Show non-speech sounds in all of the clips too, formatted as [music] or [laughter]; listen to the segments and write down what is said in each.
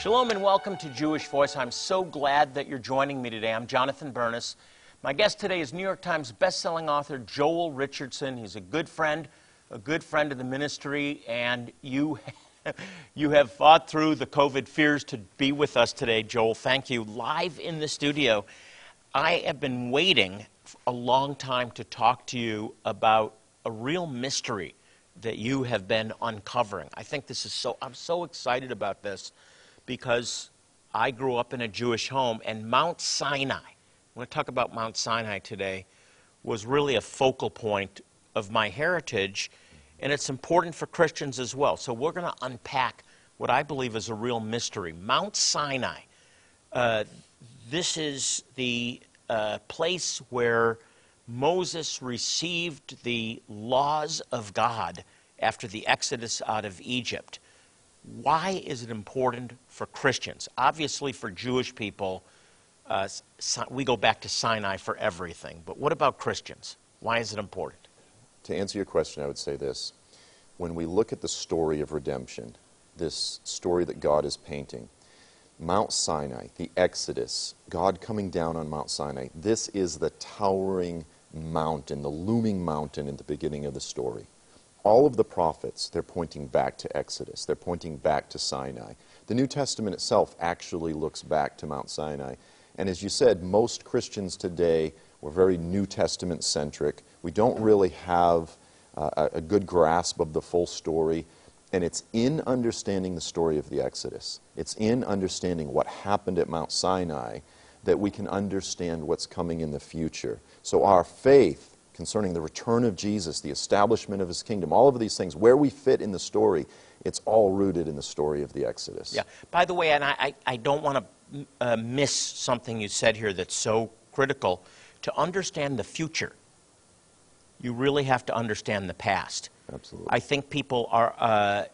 Shalom and welcome to Jewish Voice. I'm so glad that you're joining me today. I'm Jonathan Bernis. My guest today is New York Times bestselling author Joel Richardson. He's a good friend, a good friend of the ministry, and you, [laughs] you have fought through the COVID fears to be with us today, Joel. Thank you. Live in the studio. I have been waiting a long time to talk to you about a real mystery that you have been uncovering. I think this is so, I'm so excited about this because I grew up in a Jewish home, and Mount Sinai, I'm going to talk about Mount Sinai today, was really a focal point of my heritage, and it's important for Christians as well. So we're going to unpack what I believe is a real mystery. Mount Sinai. Uh, this is the uh, place where Moses received the laws of God after the exodus out of Egypt. Why is it important for Christians? Obviously, for Jewish people, uh, we go back to Sinai for everything. But what about Christians? Why is it important? To answer your question, I would say this. When we look at the story of redemption, this story that God is painting, Mount Sinai, the Exodus, God coming down on Mount Sinai, this is the towering mountain, the looming mountain in the beginning of the story. All of the prophets, they're pointing back to Exodus. They're pointing back to Sinai. The New Testament itself actually looks back to Mount Sinai. And as you said, most Christians today were very New Testament centric. We don't really have uh, a good grasp of the full story. And it's in understanding the story of the Exodus, it's in understanding what happened at Mount Sinai that we can understand what's coming in the future. So our faith concerning the return of Jesus, the establishment of his kingdom, all of these things, where we fit in the story, it's all rooted in the story of the Exodus. Yeah. By the way, and I, I don't want to uh, miss something you said here that's so critical. To understand the future, you really have to understand the past. Absolutely. I think people are, uh,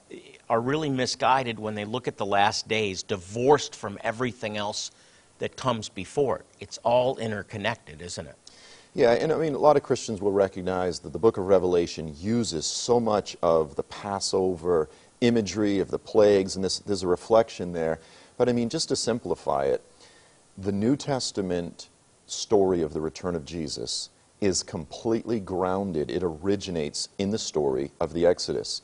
are really misguided when they look at the last days, divorced from everything else that comes before it. It's all interconnected, isn't it? Yeah, and I mean, a lot of Christians will recognize that the book of Revelation uses so much of the Passover imagery of the plagues, and this, there's a reflection there. But I mean, just to simplify it, the New Testament story of the return of Jesus is completely grounded, it originates in the story of the Exodus.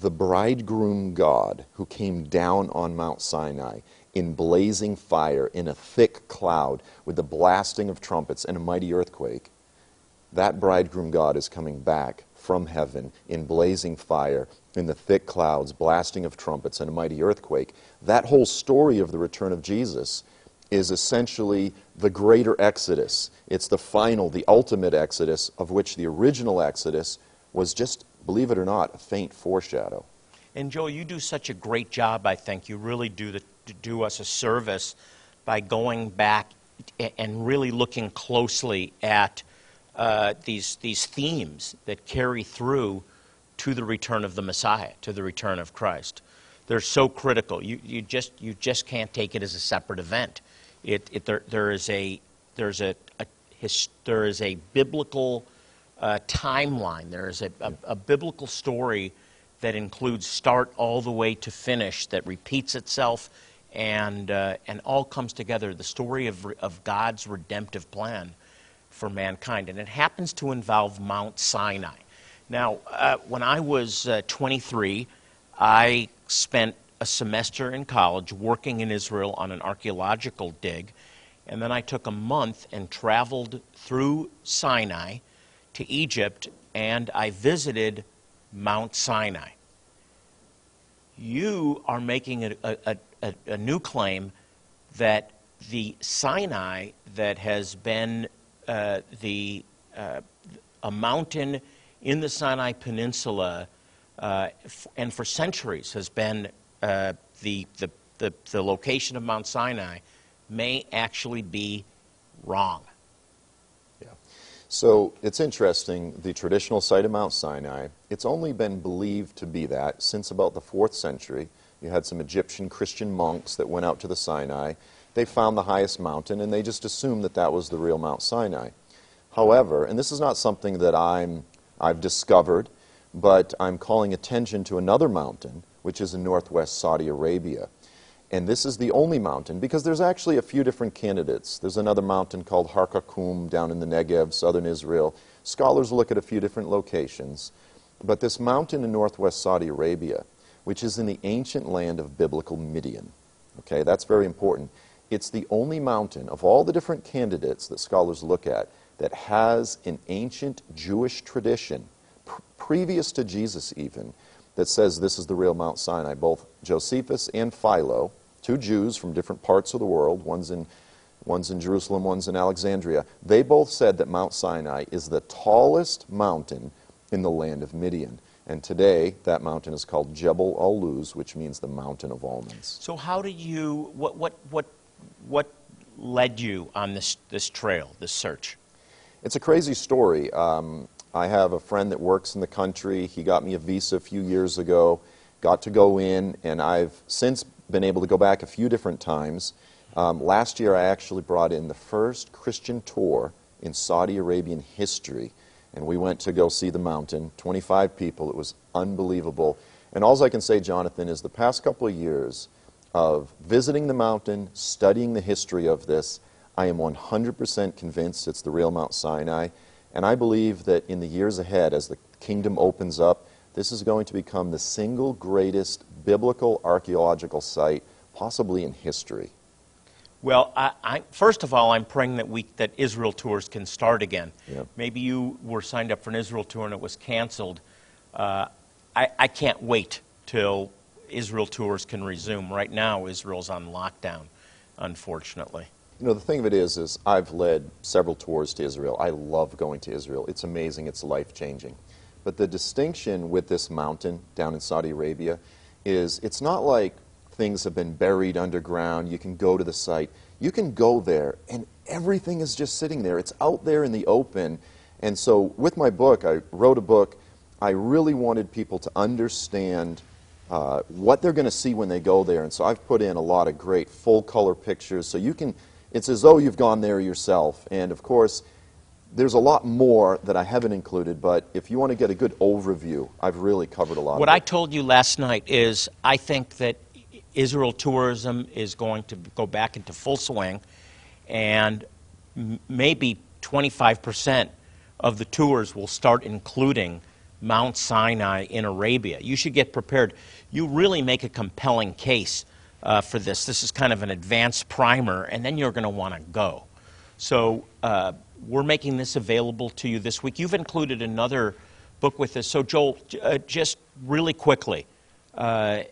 The bridegroom God who came down on Mount Sinai in blazing fire, in a thick cloud, with the blasting of trumpets and a mighty earthquake, that bridegroom God is coming back from heaven in blazing fire, in the thick clouds, blasting of trumpets, and a mighty earthquake. That whole story of the return of Jesus is essentially the greater Exodus. It's the final, the ultimate Exodus, of which the original Exodus was just, believe it or not, a faint foreshadow. And Joel, you do such a great job, I think. You really do, the, do us a service by going back and really looking closely at uh, these, these themes that carry through to the return of the Messiah, to the return of Christ. They're so critical. You, you, just, you just can't take it as a separate event. It, it, there, there is a, there's a, a his, there is a biblical uh, timeline. There is a, a, a, biblical story that includes start all the way to finish that repeats itself and, uh, and all comes together. The story of, of God's redemptive plan for mankind. And it happens to involve Mount Sinai. Now, uh, when I was uh, 23, I spent a semester in college working in Israel on an archaeological dig, and then I took a month and traveled through Sinai to Egypt, and I visited Mount Sinai. You are making a, a, a, a new claim that the Sinai that has been uh, the, uh, a mountain in the Sinai Peninsula uh, and for centuries has been uh, the, the, the, the, location of Mount Sinai may actually be wrong. Yeah. So it's interesting, the traditional site of Mount Sinai, it's only been believed to be that since about the fourth century. You had some Egyptian Christian monks that went out to the Sinai. They found the highest mountain and they just assumed that that was the real Mount Sinai. However, and this is not something that I'm, I've discovered, but I'm calling attention to another mountain, which is in northwest Saudi Arabia. And this is the only mountain because there's actually a few different candidates. There's another mountain called Har Karkom down in the Negev, southern Israel. Scholars look at a few different locations. But this mountain in northwest Saudi Arabia, which is in the ancient land of biblical Midian, okay, that's very important. It's the only mountain of all the different candidates that scholars look at that has an ancient Jewish tradition, pr- previous to Jesus even, that says this is the real Mount Sinai. Both Josephus and Philo, two Jews from different parts of the world, one's in, one's in Jerusalem, one's in Alexandria, they both said that Mount Sinai is the tallest mountain in the land of Midian. And today, that mountain is called Jebel al Luz, which means the mountain of almonds. So, how did you, what, what, what, what led you on this, this trail, this search? It's a crazy story. Um, I have a friend that works in the country. He got me a visa a few years ago, got to go in, and I've since been able to go back a few different times. Um, last year, I actually brought in the first Christian tour in Saudi Arabian history, and we went to go see the mountain. 25 people. It was unbelievable. And all I can say, Jonathan, is the past couple of years of visiting the mountain, studying the history of this, I am 100% convinced it's the real Mount Sinai. And I believe that in the years ahead, as the kingdom opens up, this is going to become the single greatest biblical archaeological site, possibly in history. Well, I, I, first of all, I'm praying that we that Israel tours can start again. Yep. Maybe you were signed up for an Israel tour and it was canceled. Uh, I, I can't wait till Israel tours can resume. Right now, Israel's on lockdown, unfortunately. You know, the thing of it is, is I've led several tours to Israel. I love going to Israel. It's amazing. It's life-changing. But the distinction with this mountain down in Saudi Arabia is it's not like things have been buried underground. You can go to the site. You can go there, and everything is just sitting there. It's out there in the open. And so, with my book, I wrote a book. I really wanted people to understand uh, what they're going to see when they go there. And so, I've put in a lot of great full color pictures so you can it's as though you've gone there yourself. And of course, there's a lot more that I haven't included, but if you want to get a good overview, I've really covered a lot what I told you last night is I think that Israel tourism is going to go back into full swing, and m- maybe 25% of the tours will start including Mount Sinai in Arabia. You should get prepared. You really make a compelling case uh, for this. This is kind of an advanced primer, and then you're going to want to go. So uh, we're making this available to you this week. You've included another book with us. So, Joel, uh, just really quickly, uh,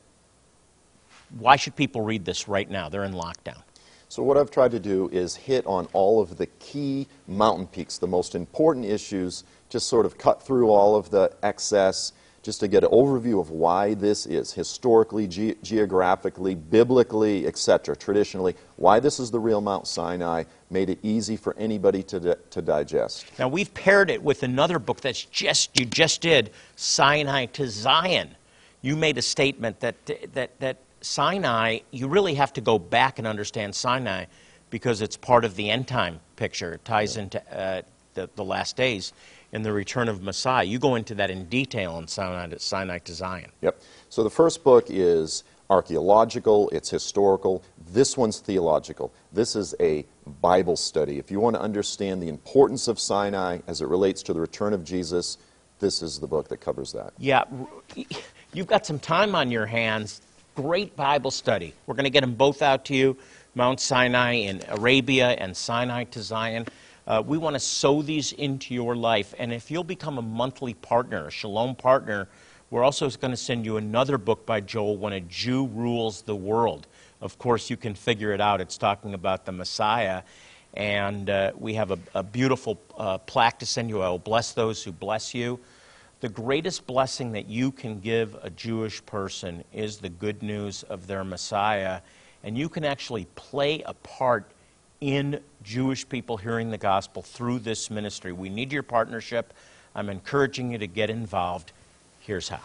why should people read this right now? They're in lockdown. So, what I've tried to do is hit on all of the key mountain peaks, the most important issues, just sort of cut through all of the excess just to get an overview of why this is historically, ge- geographically, biblically, etc., traditionally, why this is the real Mount Sinai, made it easy for anybody to, di- to digest. Now, we've paired it with another book that's just, you just did, Sinai to Zion. You made a statement that, that, that Sinai, you really have to go back and understand Sinai because it's part of the end time picture. It ties into uh, the, the last days and the return of Messiah. You go into that in detail in Sinai to, Sinai to Zion. Yep. So the first book is archaeological, it's historical. This one's theological. This is a Bible study. If you want to understand the importance of Sinai as it relates to the return of Jesus, this is the book that covers that. Yeah, you've got some time on your hands. Great Bible study. We're going to get them both out to you Mount Sinai in Arabia and Sinai to Zion. Uh, we want to sow these into your life. And if you'll become a monthly partner, a Shalom partner, we're also going to send you another book by Joel, When a Jew Rules the World. Of course, you can figure it out. It's talking about the Messiah. And uh, we have a, a beautiful uh, plaque to send you. I will bless those who bless you. The greatest blessing that you can give a Jewish person is the good news of their Messiah. and you can actually play a part in Jewish people hearing the gospel through this ministry. We need your partnership. I'm encouraging you to get involved. Here's how.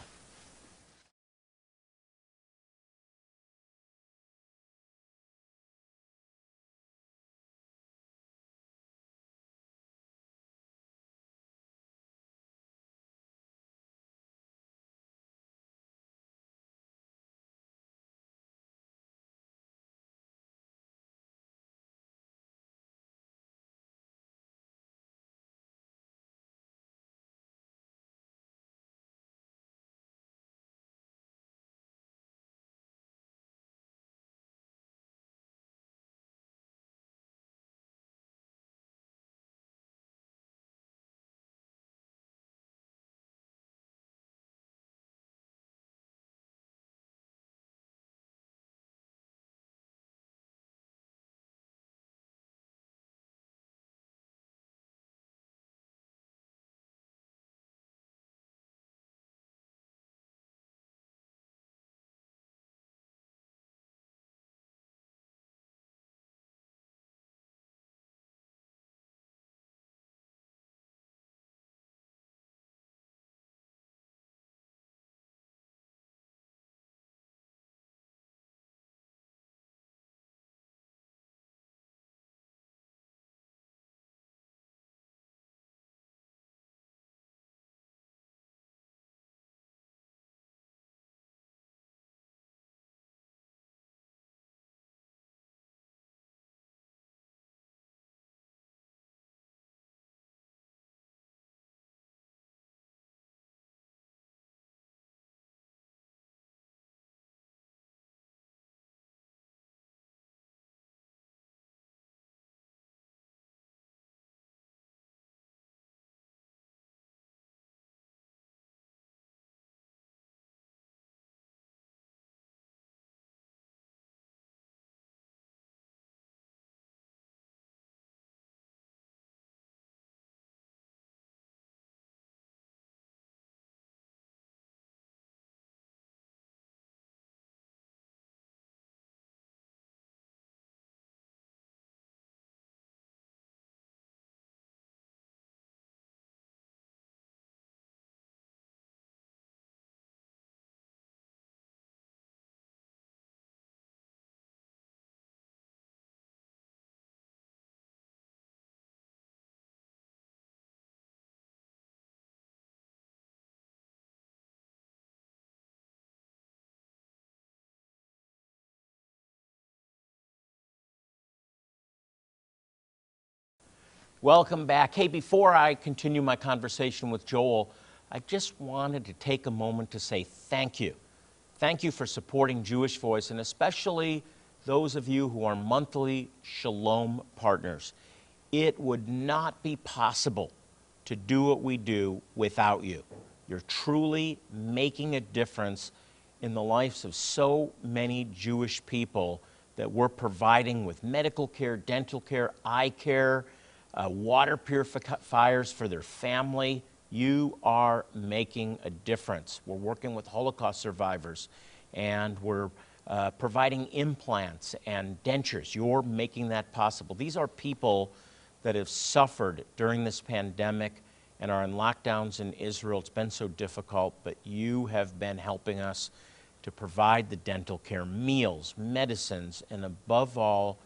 Welcome back. Hey, before I continue my conversation with Joel, I just wanted to take a moment to say thank you. Thank you for supporting Jewish Voice, and especially those of you who are monthly Shalom partners. It would not be possible to do what we do without you. You're truly making a difference in the lives of so many Jewish people that we're providing with medical care, dental care, eye care uh, water purifiers for their family. You are making a difference. We're working with Holocaust survivors and we're uh, providing implants and dentures. You're making that possible. These are people that have suffered during this pandemic and are in lockdowns in Israel. It's been so difficult, but you have been helping us to provide the dental care, meals, medicines, and above all,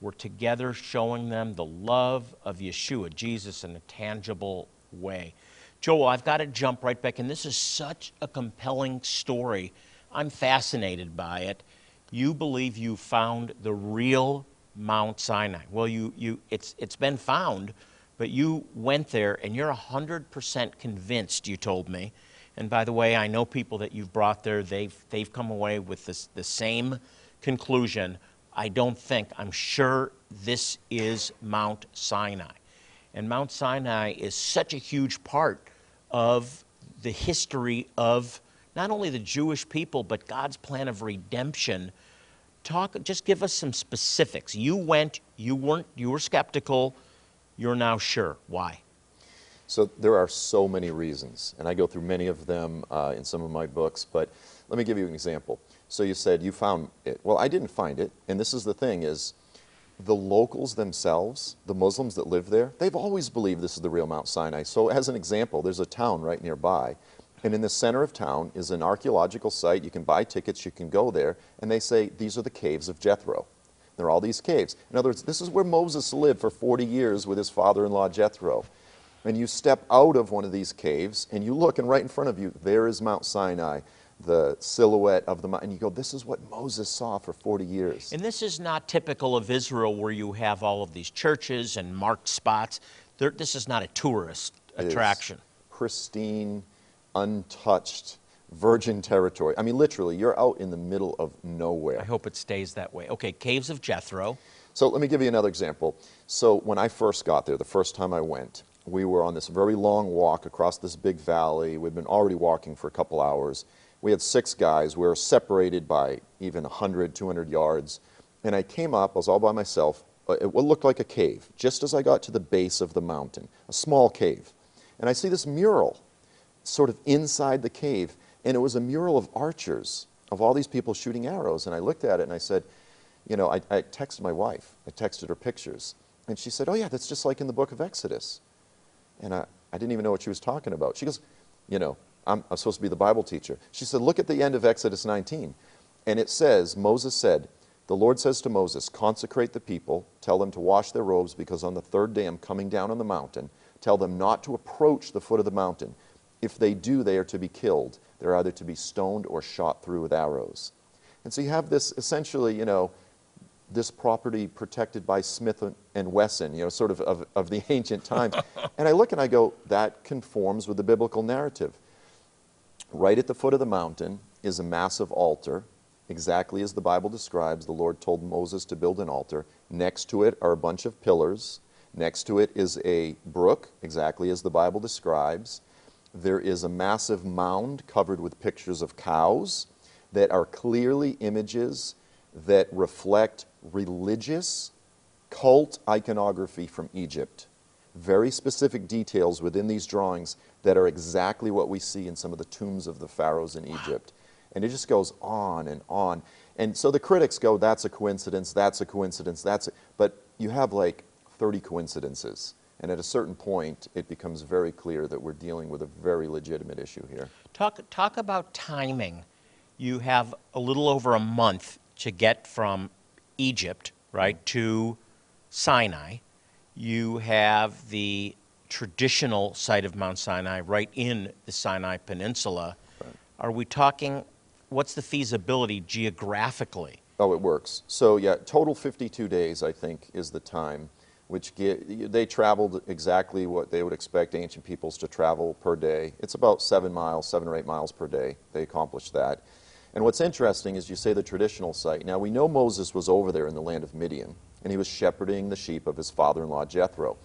we're together showing them the love of Yeshua, Jesus, in a tangible way. Joel, I've got to jump right back, and this is such a compelling story. I'm fascinated by it. You believe you found the real Mount Sinai. Well, you, you, it's, it's been found, but you went there and you're 100% convinced, you told me. And by the way, I know people that you've brought there, they've, they've come away with this, the same conclusion I don't think, I'm sure this is Mount Sinai. And Mount Sinai is such a huge part of the history of not only the Jewish people, but God's plan of redemption. Talk, just give us some specifics. You went, you weren't, you were skeptical, you're now sure. Why? So there are so many reasons, and I go through many of them uh, in some of my books, but Let me give you an example. So you said you found it. Well, I didn't find it, and this is the thing is the locals themselves, the Muslims that live there, they've always believed this is the real Mount Sinai. So as an example, there's a town right nearby, and in the center of town is an archaeological site. You can buy tickets, you can go there, and they say these are the caves of Jethro. There are all these caves. In other words, this is where Moses lived for 40 years with his father-in-law Jethro. And you step out of one of these caves and you look, and right in front of you, there is Mount Sinai, the silhouette of the mountain. And you go, this is what Moses saw for 40 years. And this is not typical of Israel where you have all of these churches and marked spots. There, this is not a tourist attraction. Pristine, untouched, virgin territory. I mean, literally, you're out in the middle of nowhere. I hope it stays that way. Okay, Caves of Jethro. So let me give you another example. So when I first got there, the first time I went, we were on this very long walk across this big valley. We'd been already walking for a couple hours. We had six guys. We were separated by even 100, 200 yards. And I came up, I was all by myself, uh, it looked like a cave, just as I got to the base of the mountain, a small cave. And I see this mural sort of inside the cave, and it was a mural of archers, of all these people shooting arrows. And I looked at it and I said, you know, I, I texted my wife. I texted her pictures. And she said, oh, yeah, that's just like in the book of Exodus. And I, I didn't even know what she was talking about. She goes, you know, I'm, I'm supposed to be the Bible teacher. She said, look at the end of Exodus 19. And it says, Moses said, the Lord says to Moses, consecrate the people, tell them to wash their robes, because on the third day I'm coming down on the mountain. Tell them not to approach the foot of the mountain. If they do, they are to be killed. They're either to be stoned or shot through with arrows. And so you have this essentially, you know, this property protected by Smith and Wesson, you know, sort of of, of the [laughs] ancient times. and I look and I go, that conforms with the biblical narrative. Right at the foot of the mountain is a massive altar, exactly as the Bible describes. The Lord told Moses to build an altar. Next to it are a bunch of pillars. Next to it is a brook, exactly as the Bible describes. There is a massive mound covered with pictures of cows that are clearly images that reflect religious cult iconography from Egypt. Very specific details within these drawings that are exactly what we see in some of the tombs of the pharaohs in Egypt. And it just goes on and on. And so the critics go, that's a coincidence, that's a coincidence, that's a, but you have like 30 coincidences. And at a certain point, it becomes very clear that we're dealing with a very legitimate issue here. Talk, talk about timing. You have a little over a month to get from Egypt, right, to Sinai. You have the traditional site of Mount Sinai right in the Sinai Peninsula. Are we talking, what's the feasibility geographically? Oh, it works. So yeah, total 52 days, I think, is the time, which get, they traveled exactly what they would expect ancient peoples to travel per day. It's about seven miles, seven or eight miles per day. They accomplished that. And what's interesting is you say the traditional site. Now, we know Moses was over there in the land of Midian, and he was shepherding the sheep of his father-in-law Jethro.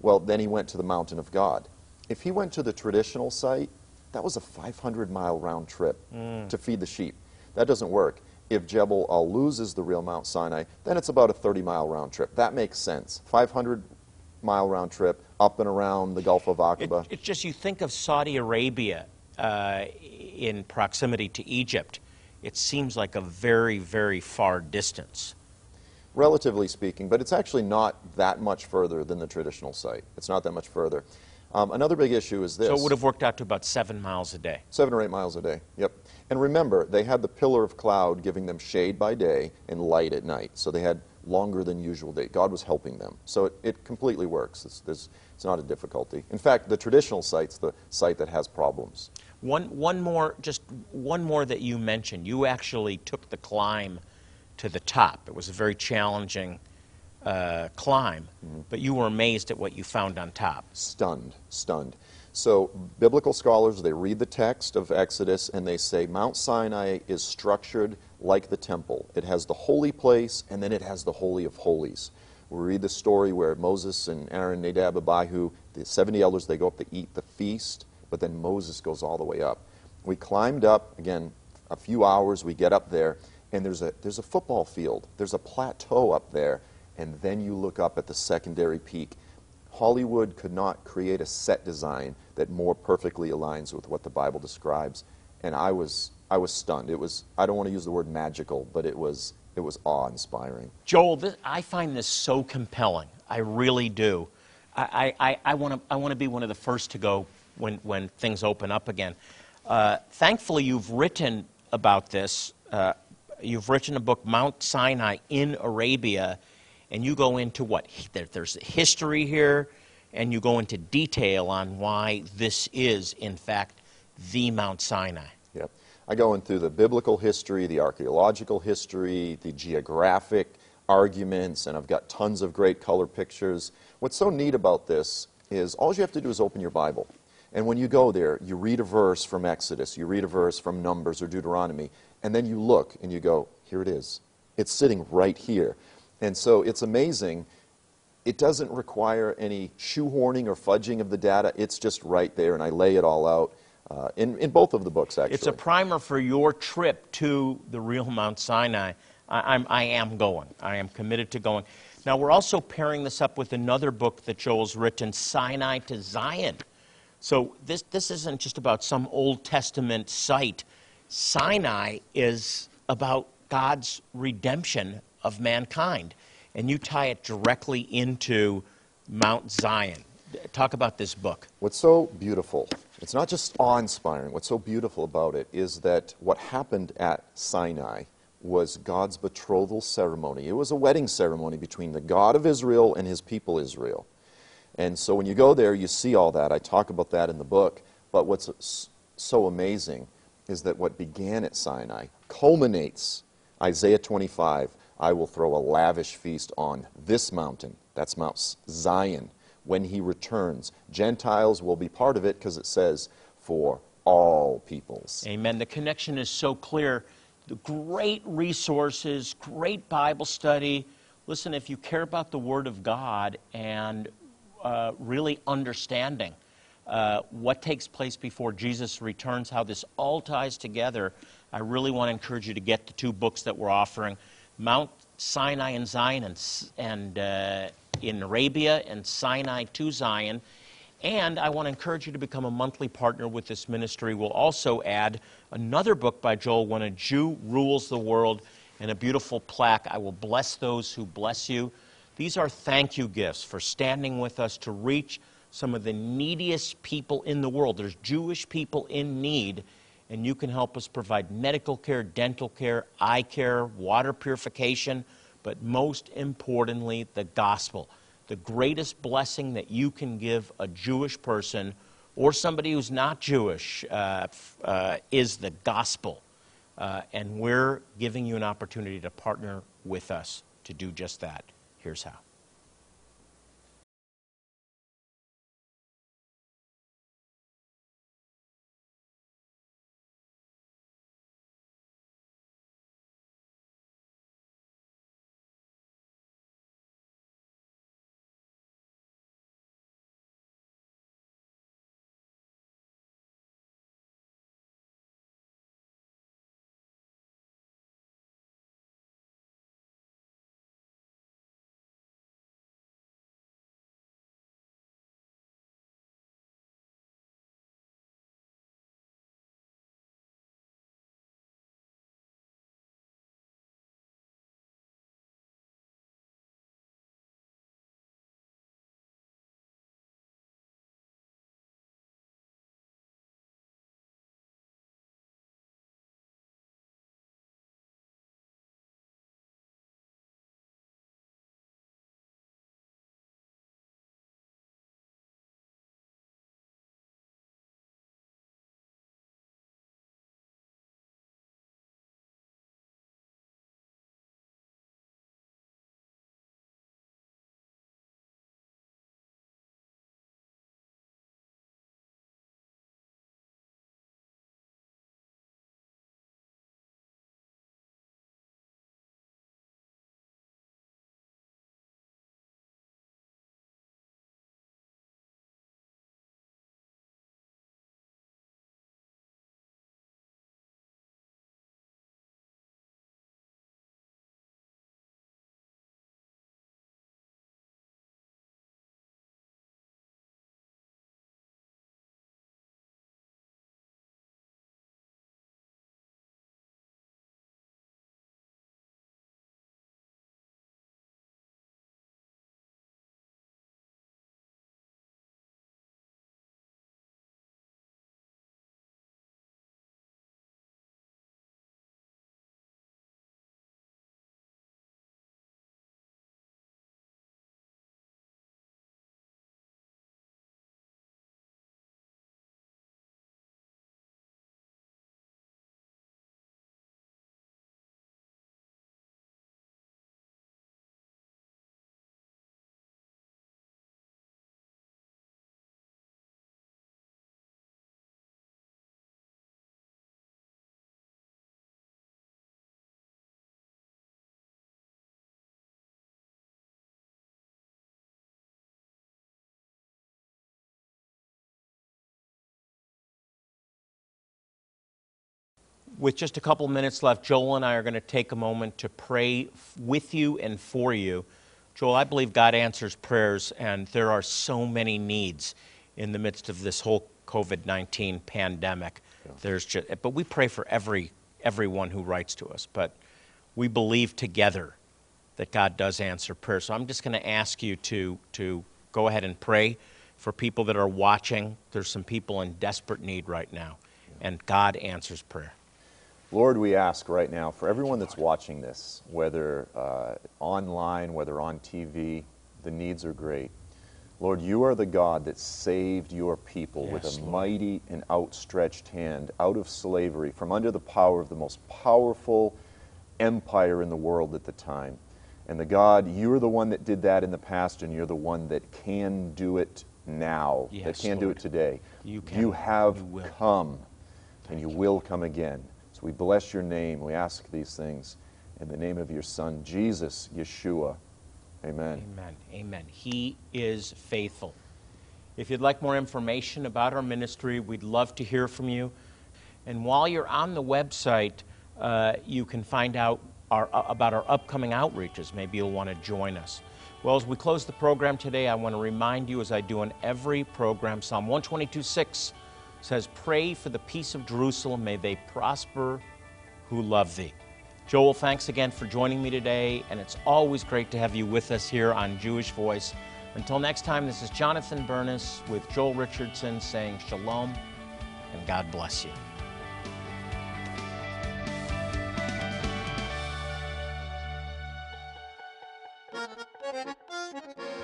Well, then he went to the mountain of God. If he went to the traditional site, that was a 500-mile round trip Mm. to feed the sheep. That doesn't work. If Jebel Al Luz is the real Mount Sinai, then it's about a 30-mile round trip. That makes sense. 500-mile round trip up and around the Gulf of It, Aqaba. it's just you think of Saudi Arabia uh, in proximity to Egypt. It seems like a very, very far distance. Relatively speaking, but it's actually not that much further than the traditional site. It's not that much further. Um, another big issue is this. So it would have worked out to about seven miles a day. Seven or eight miles a day, yep. And remember, they had the pillar of cloud giving them shade by day and light at night. So they had longer than usual day. God was helping them. So it, it completely works. It's, there's, it's not a difficulty. In fact, the traditional site's the site that has problems. One, one more, just one more that you mentioned. You actually took the climb to the top. It was a very challenging uh, climb, but you were amazed at what you found on top. stunned, stunned. So, biblical scholars, they read the text of Exodus and they say Mount Sinai is structured like the temple. It has the holy place and then it has the Holy of Holies. We read the story where Moses and Aaron, Nadab, Abihu, the 70 elders, they go up to eat the feast, but then Moses goes all the way up. We climbed up, again, a few hours, we get up there, and there's a, there's a football field. There's a plateau up there, and then you look up at the secondary peak. Hollywood could not create a set design that more perfectly aligns with what the Bible describes. and I was I was stunned. It was I don't want to use the word magical, but it was it was awe-inspiring. Joel, this, I find this so compelling. I really do. I, I, I want to I wanna be one of the first to go when, when things open up again. Uh, thankfully, you've written about this. Uh, you've written a book, Mount Sinai in Arabia, and you go into what? There, there's history here, and you go into detail on why this is, in fact, the Mount Sinai. Yep. I go into the biblical history, the archaeological history, the geographic arguments, and I've got tons of great color pictures. What's so neat about this is all you have to do is open your Bible. And when you go there, you read a verse from Exodus, you read a verse from Numbers or Deuteronomy, and then you look and you go, here it is. It's sitting right here. And so it's amazing. It doesn't require any shoehorning or fudging of the data. It's just right there, and I lay it all out uh, in, in both of the books, actually. It's a primer for your trip to the real Mount Sinai. I, I'm, I am going. I am committed to going. Now, we're also pairing this up with another book that Joel's written, Sinai to Zion. So this, this isn't just about some Old Testament site. Sinai is about God's redemption of mankind. And you tie it directly into Mount Zion. Talk about this book. What's so beautiful, it's not just awe inspiring, what's so beautiful about it is that what happened at Sinai was God's betrothal ceremony. It was a wedding ceremony between the God of Israel and his people Israel. And so when you go there, you see all that. I talk about that in the book. But what's so amazing is that what began at Sinai culminates Isaiah 25 I will throw a lavish feast on this mountain. That's Mount Zion. When he returns, Gentiles will be part of it because it says, for all peoples. Amen. The connection is so clear. The great resources, great Bible study. Listen, if you care about the Word of God and uh, really understanding uh, what takes place before Jesus returns, how this all ties together, I really want to encourage you to get the two books that we're offering Mount Sinai and Zion, and, and uh, in Arabia, and Sinai to Zion. And I want to encourage you to become a monthly partner with this ministry. We'll also add another book by Joel When a Jew Rules the World and a beautiful plaque. I will bless those who bless you. These are thank you gifts for standing with us to reach some of the neediest people in the world. There's Jewish people in need, and you can help us provide medical care, dental care, eye care, water purification, but most importantly, the gospel. The greatest blessing that you can give a Jewish person or somebody who's not Jewish uh, uh, is the gospel. Uh, and we're giving you an opportunity to partner with us to do just that. Here's how. With just a couple minutes left, Joel and I are going to take a moment to pray with you and for you. Joel, I believe God answers prayers, and there are so many needs in the midst of this whole COVID 19 pandemic. Yeah. There's just, but we pray for every, everyone who writes to us. But we believe together that God does answer prayer. So I'm just going to ask you to, to go ahead and pray for people that are watching. There's some people in desperate need right now, and God answers prayer. Lord, we ask right now for everyone that's watching this, whether uh, online, whether on TV, the needs are great. Lord, you are the God that saved your people yes, with a Lord. mighty and outstretched hand out of slavery from under the power of the most powerful empire in the world at the time. And the God, you're the one that did that in the past, and you're the one that can do it now, yes, that can Lord. do it today. You, can, you have you come, and you will come again. So we bless your name. We ask these things in the name of your Son, Jesus, Yeshua. Amen. Amen. Amen. He is faithful. If you'd like more information about our ministry, we'd love to hear from you. And while you're on the website, uh, you can find out our, uh, about our upcoming outreaches. Maybe you'll want to join us. Well, as we close the program today, I want to remind you, as I do in every program, Psalm 122 6 says, Pray for the peace of Jerusalem. May they prosper who love thee. Joel, thanks again for joining me today, and it's always great to have you with us here on Jewish Voice. Until next time, this is Jonathan Bernis with Joel Richardson saying shalom and God bless you.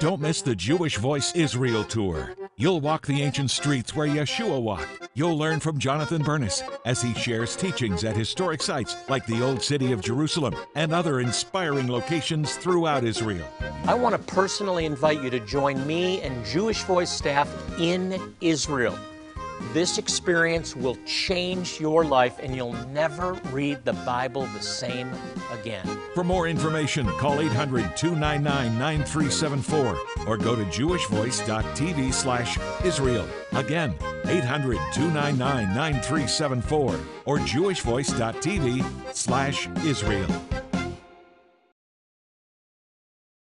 Don't miss the Jewish Voice Israel Tour. You'll walk the ancient streets where Yeshua walked. You'll learn from Jonathan Bernis as he shares teachings at historic sites like the Old City of Jerusalem and other inspiring locations throughout Israel. I want to personally invite you to join me and Jewish Voice staff in Israel. This experience will change your life and you'll never read the Bible the same again. For more information, call 800 299 9374 or go to jewishvoice.tv slash Israel. Again, 800 299 9374 or jewishvoice.tv slash Israel.